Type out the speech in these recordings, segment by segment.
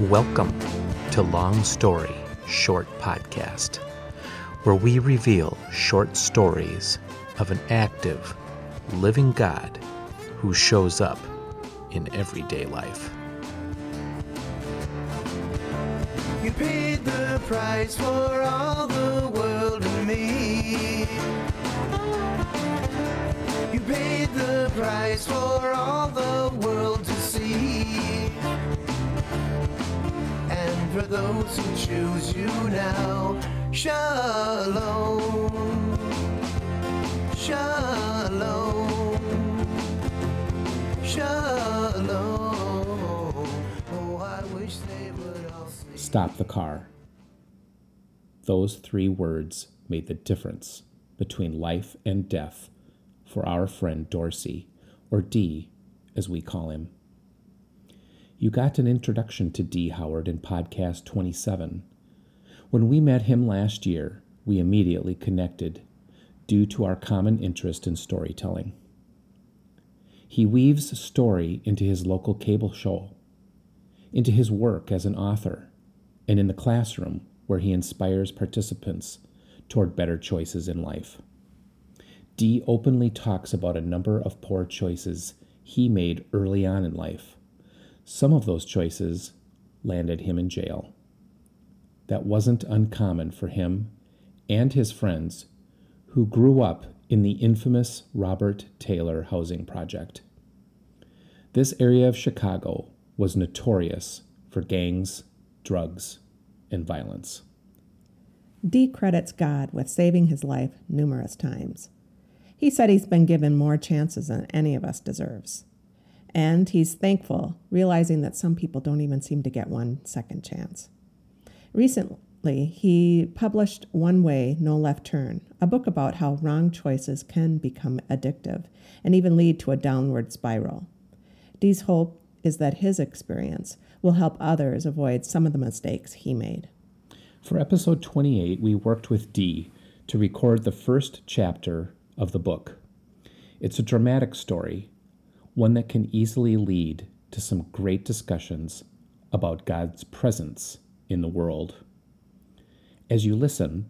Welcome to Long Story Short Podcast, where we reveal short stories of an active, living God who shows up in everyday life. You paid the price for all the world and me. You paid the price for all the world to see. For those who choose you now, shalom. Shalom. Shalom. Oh, I wish they would all say. Stop the car. Those three words made the difference between life and death for our friend Dorsey, or D, as we call him. You got an introduction to D. Howard in podcast 27. When we met him last year, we immediately connected due to our common interest in storytelling. He weaves story into his local cable show, into his work as an author, and in the classroom where he inspires participants toward better choices in life. Dee openly talks about a number of poor choices he made early on in life. Some of those choices landed him in jail. That wasn't uncommon for him and his friends who grew up in the infamous Robert Taylor housing project. This area of Chicago was notorious for gangs, drugs, and violence. Dee credits God with saving his life numerous times. He said he's been given more chances than any of us deserves. And he's thankful, realizing that some people don't even seem to get one second chance. Recently, he published One Way, No Left Turn, a book about how wrong choices can become addictive and even lead to a downward spiral. Dee's hope is that his experience will help others avoid some of the mistakes he made. For episode 28, we worked with Dee to record the first chapter of the book. It's a dramatic story, one that can easily lead to some great discussions about God's presence in the world. As you listen,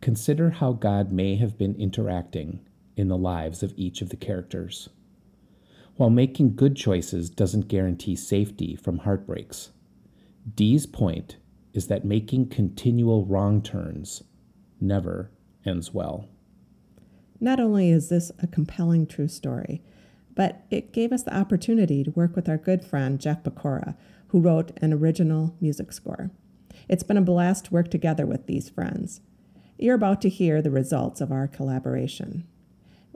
consider how God may have been interacting in the lives of each of the characters. While making good choices doesn't guarantee safety from heartbreaks, Dee's point is that making continual wrong turns never ends well. Not only is this a compelling true story, but it gave us the opportunity to work with our good friend Jeff Pecora, who wrote an original music score. It's been a blast to work together with these friends. You're about to hear the results of our collaboration.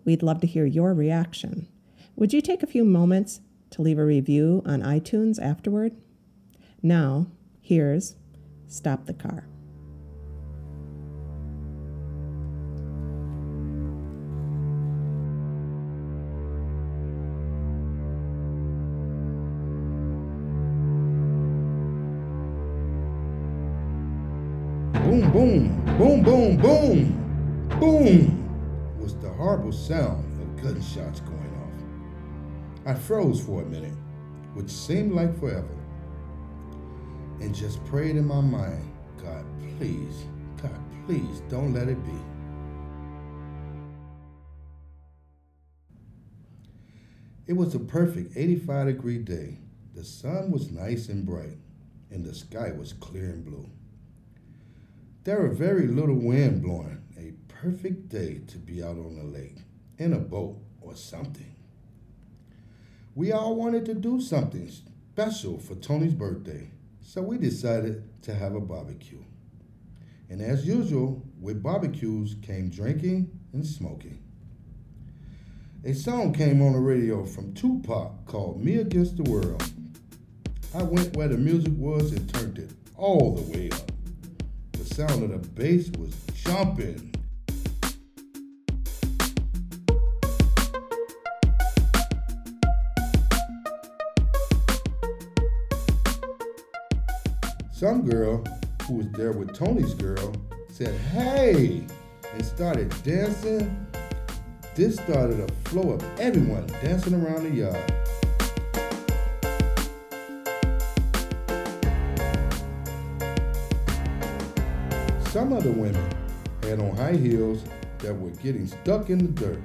We'd love to hear your reaction. Would you take a few moments to leave a review on iTunes afterward? Now, here's Stop the Car. Boom, boom, boom, boom, was the horrible sound of gunshots going off. I froze for a minute, which seemed like forever, and just prayed in my mind, God, please, God, please don't let it be. It was a perfect 85 degree day. The sun was nice and bright, and the sky was clear and blue. There were very little wind blowing, a perfect day to be out on the lake, in a boat or something. We all wanted to do something special for Tony's birthday, so we decided to have a barbecue. And as usual, with barbecues came drinking and smoking. A song came on the radio from Tupac called Me Against the World. I went where the music was and turned it all the way up. Sound of the bass was jumping. Some girl who was there with Tony's girl said, Hey, and started dancing. This started a flow of everyone dancing around the yard. Some of the women had on high heels that were getting stuck in the dirt.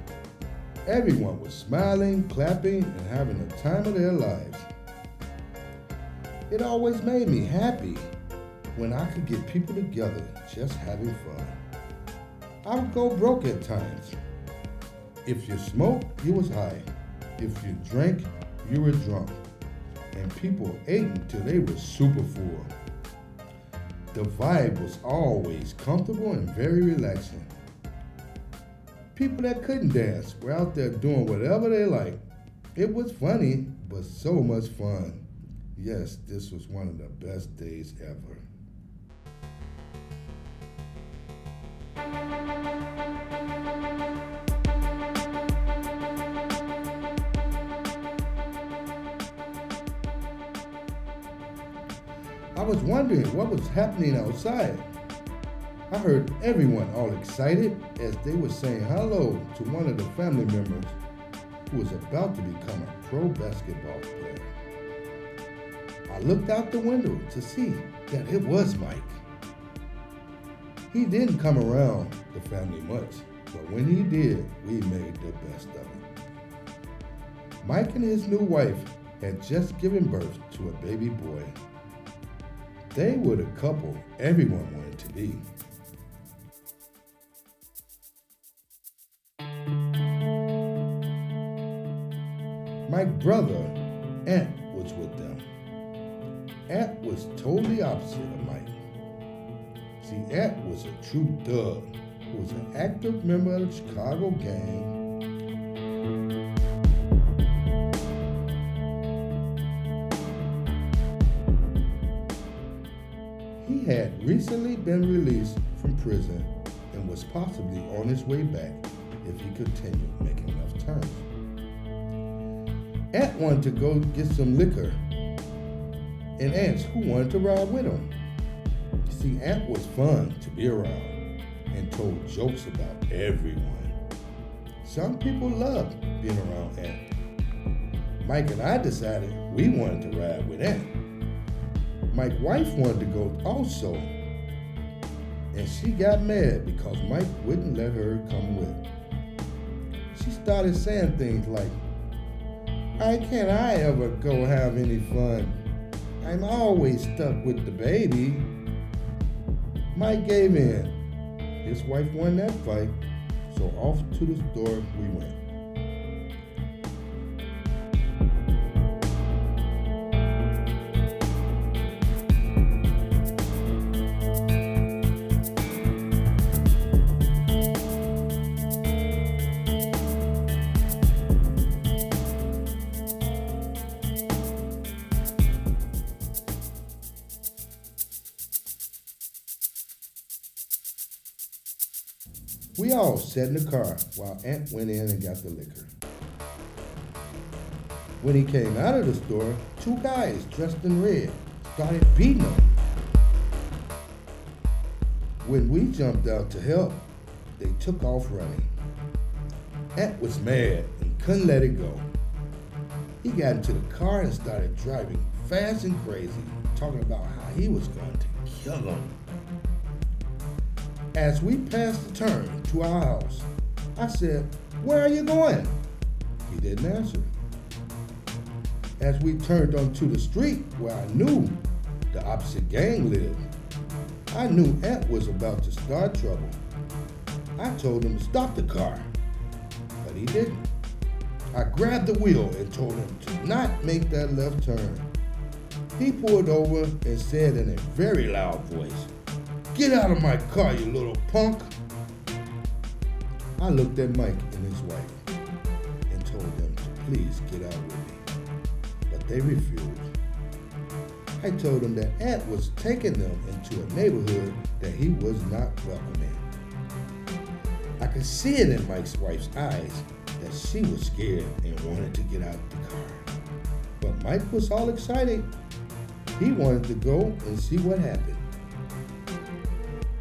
Everyone was smiling, clapping, and having the time of their lives. It always made me happy when I could get people together just having fun. I would go broke at times. If you smoked, you was high. If you drank, you were drunk. And people ate until they were super full. The vibe was always comfortable and very relaxing. People that couldn't dance were out there doing whatever they liked. It was funny, but so much fun. Yes, this was one of the best days ever. Was wondering what was happening outside. I heard everyone all excited as they were saying hello to one of the family members who was about to become a pro basketball player. I looked out the window to see that it was Mike. He didn't come around the family much, but when he did, we made the best of it. Mike and his new wife had just given birth to a baby boy. They were the couple everyone wanted to be. Mike's brother, Ant, was with them. Ant was totally opposite of Mike. See, Ant was a true thug who was an active member of the Chicago gang. Recently been released from prison and was possibly on his way back if he continued making enough terms. Ant wanted to go get some liquor, and asked who wanted to ride with him. See, Ant was fun to be around and told jokes about everyone. Some people loved being around Ant. Mike and I decided we wanted to ride with Ant. Mike's wife wanted to go also, and she got mad because Mike wouldn't let her come with. She started saying things like, Why can't I ever go have any fun? I'm always stuck with the baby. Mike gave in. His wife won that fight, so off to the store we went. We all sat in the car while Ant went in and got the liquor. When he came out of the store, two guys dressed in red started beating him. When we jumped out to help, they took off running. Ant was mad and couldn't let it go. He got into the car and started driving fast and crazy, talking about how he was going to kill them. As we passed the turn to our house, I said, Where are you going? He didn't answer. As we turned onto the street where I knew the opposite gang lived, I knew Ant was about to start trouble. I told him to stop the car, but he didn't. I grabbed the wheel and told him to not make that left turn. He pulled over and said in a very loud voice, Get out of my car, you little punk. I looked at Mike and his wife and told them to please get out with me, but they refused. I told them that Ant was taking them into a neighborhood that he was not welcome in. I could see it in Mike's wife's eyes that she was scared and wanted to get out of the car. But Mike was all excited. He wanted to go and see what happened.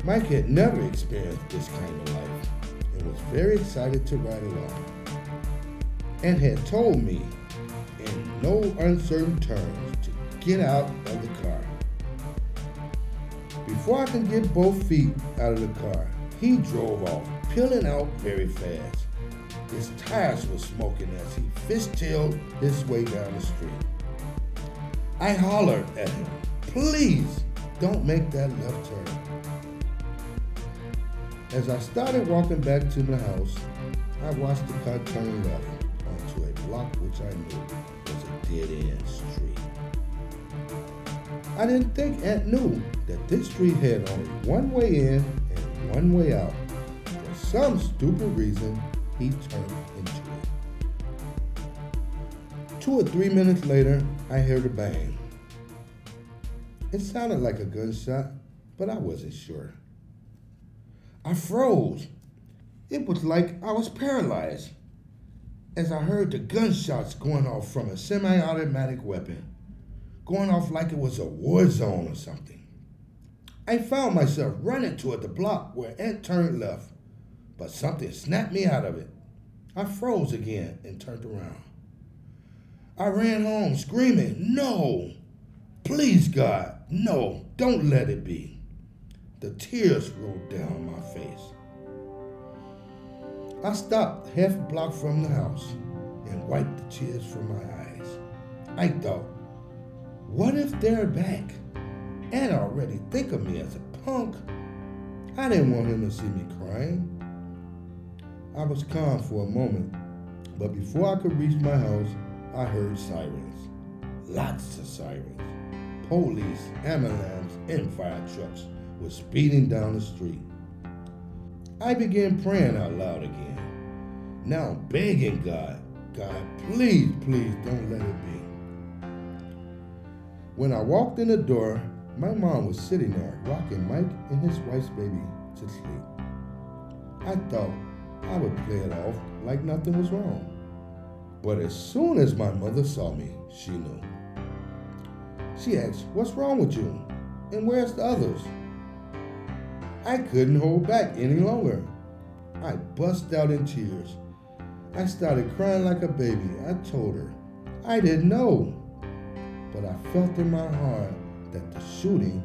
Mike had never experienced this kind of life and was very excited to ride along. And had told me in no uncertain terms to get out of the car. before I could get both feet out of the car, he drove off, peeling out very fast. His tires were smoking as he fishtailed his way down the street. I hollered at him, please don't make that left turn. As I started walking back to my house, I watched the car turn left onto a block which I knew was a dead-end street. I didn't think Ant knew that this street had only one way in and one way out. For some stupid reason, he turned into it. Two or three minutes later, I heard a bang. It sounded like a gunshot, but I wasn't sure. I froze. It was like I was paralyzed as I heard the gunshots going off from a semi automatic weapon, going off like it was a war zone or something. I found myself running toward the block where Ant turned left, but something snapped me out of it. I froze again and turned around. I ran home screaming, No! Please, God, no, don't let it be. The tears rolled down my face. I stopped half a block from the house and wiped the tears from my eyes. I thought, what if they're back and already think of me as a punk? I didn't want him to see me crying. I was calm for a moment, but before I could reach my house, I heard sirens. Lots of sirens. Police, ambulance, and fire trucks were speeding down the street. I began praying out loud again. Now begging God, God, please, please don't let it be. When I walked in the door, my mom was sitting there rocking Mike and his wife's baby to sleep. I thought I would play it off like nothing was wrong. But as soon as my mother saw me, she knew. She asked, What's wrong with you? And where's the others? I couldn't hold back any longer. I bust out in tears. I started crying like a baby. I told her I didn't know, but I felt in my heart that the shooting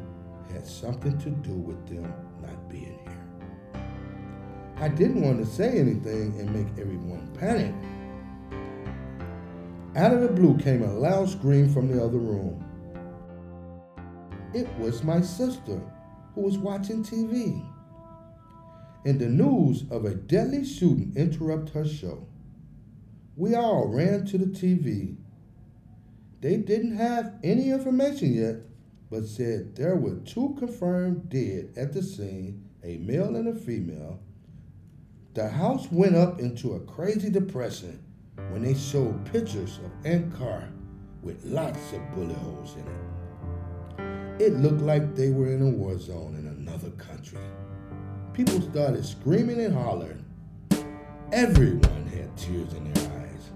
had something to do with them not being here. I didn't want to say anything and make everyone panic. Out of the blue came a loud scream from the other room. It was my sister who was watching TV. And the news of a deadly shooting interrupted her show. We all ran to the TV. They didn't have any information yet, but said there were two confirmed dead at the scene, a male and a female. The house went up into a crazy depression when they showed pictures of Ant Carr with lots of bullet holes in it. It looked like they were in a war zone in another country. People started screaming and hollering. Everyone had tears in their eyes.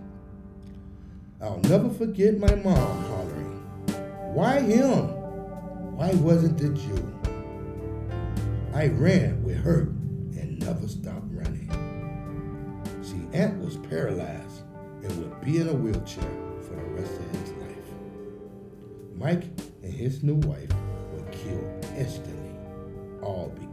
I'll never forget my mom hollering, Why him? Why wasn't it you? I ran with her and never stopped running. See, Ant was paralyzed and would be in a wheelchair for the rest of his life. Mike and his new wife were killed instantly, all because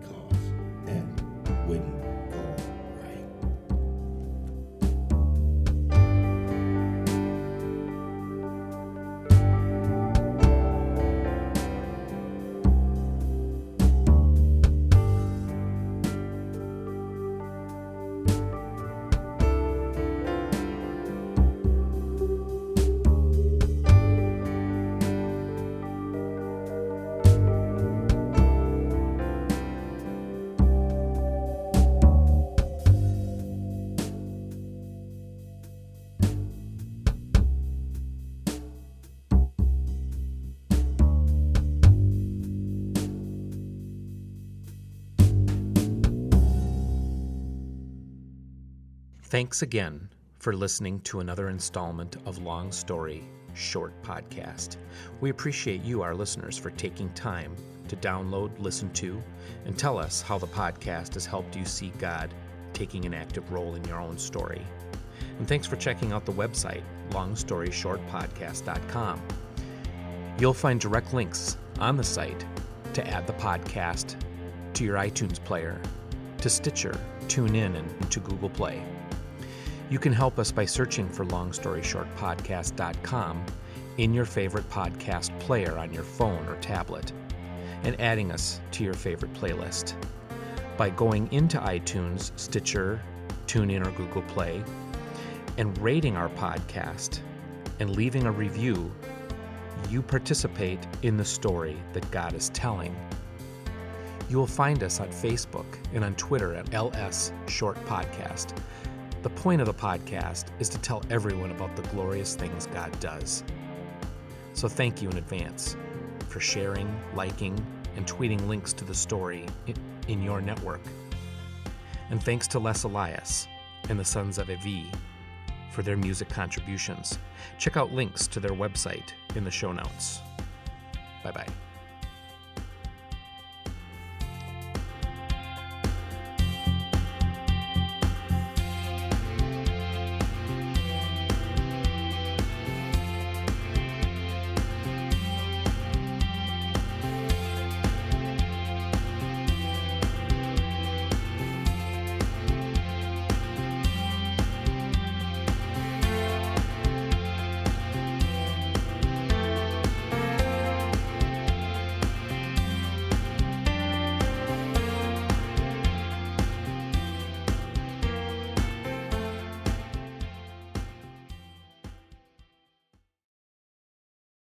Thanks again for listening to another installment of Long Story Short Podcast. We appreciate you, our listeners, for taking time to download, listen to, and tell us how the podcast has helped you see God taking an active role in your own story. And thanks for checking out the website, longstoryshortpodcast.com. You'll find direct links on the site to add the podcast to your iTunes player, to Stitcher, TuneIn, and to Google Play. You can help us by searching for longstoryshortpodcast.com in your favorite podcast player on your phone or tablet and adding us to your favorite playlist. By going into iTunes, Stitcher, TuneIn, or Google Play and rating our podcast and leaving a review, you participate in the story that God is telling. You will find us on Facebook and on Twitter at LS Short Podcast. The point of the podcast is to tell everyone about the glorious things God does. So thank you in advance for sharing, liking, and tweeting links to the story in your network. And thanks to Les Elias and the Sons of Evi for their music contributions. Check out links to their website in the show notes. Bye bye.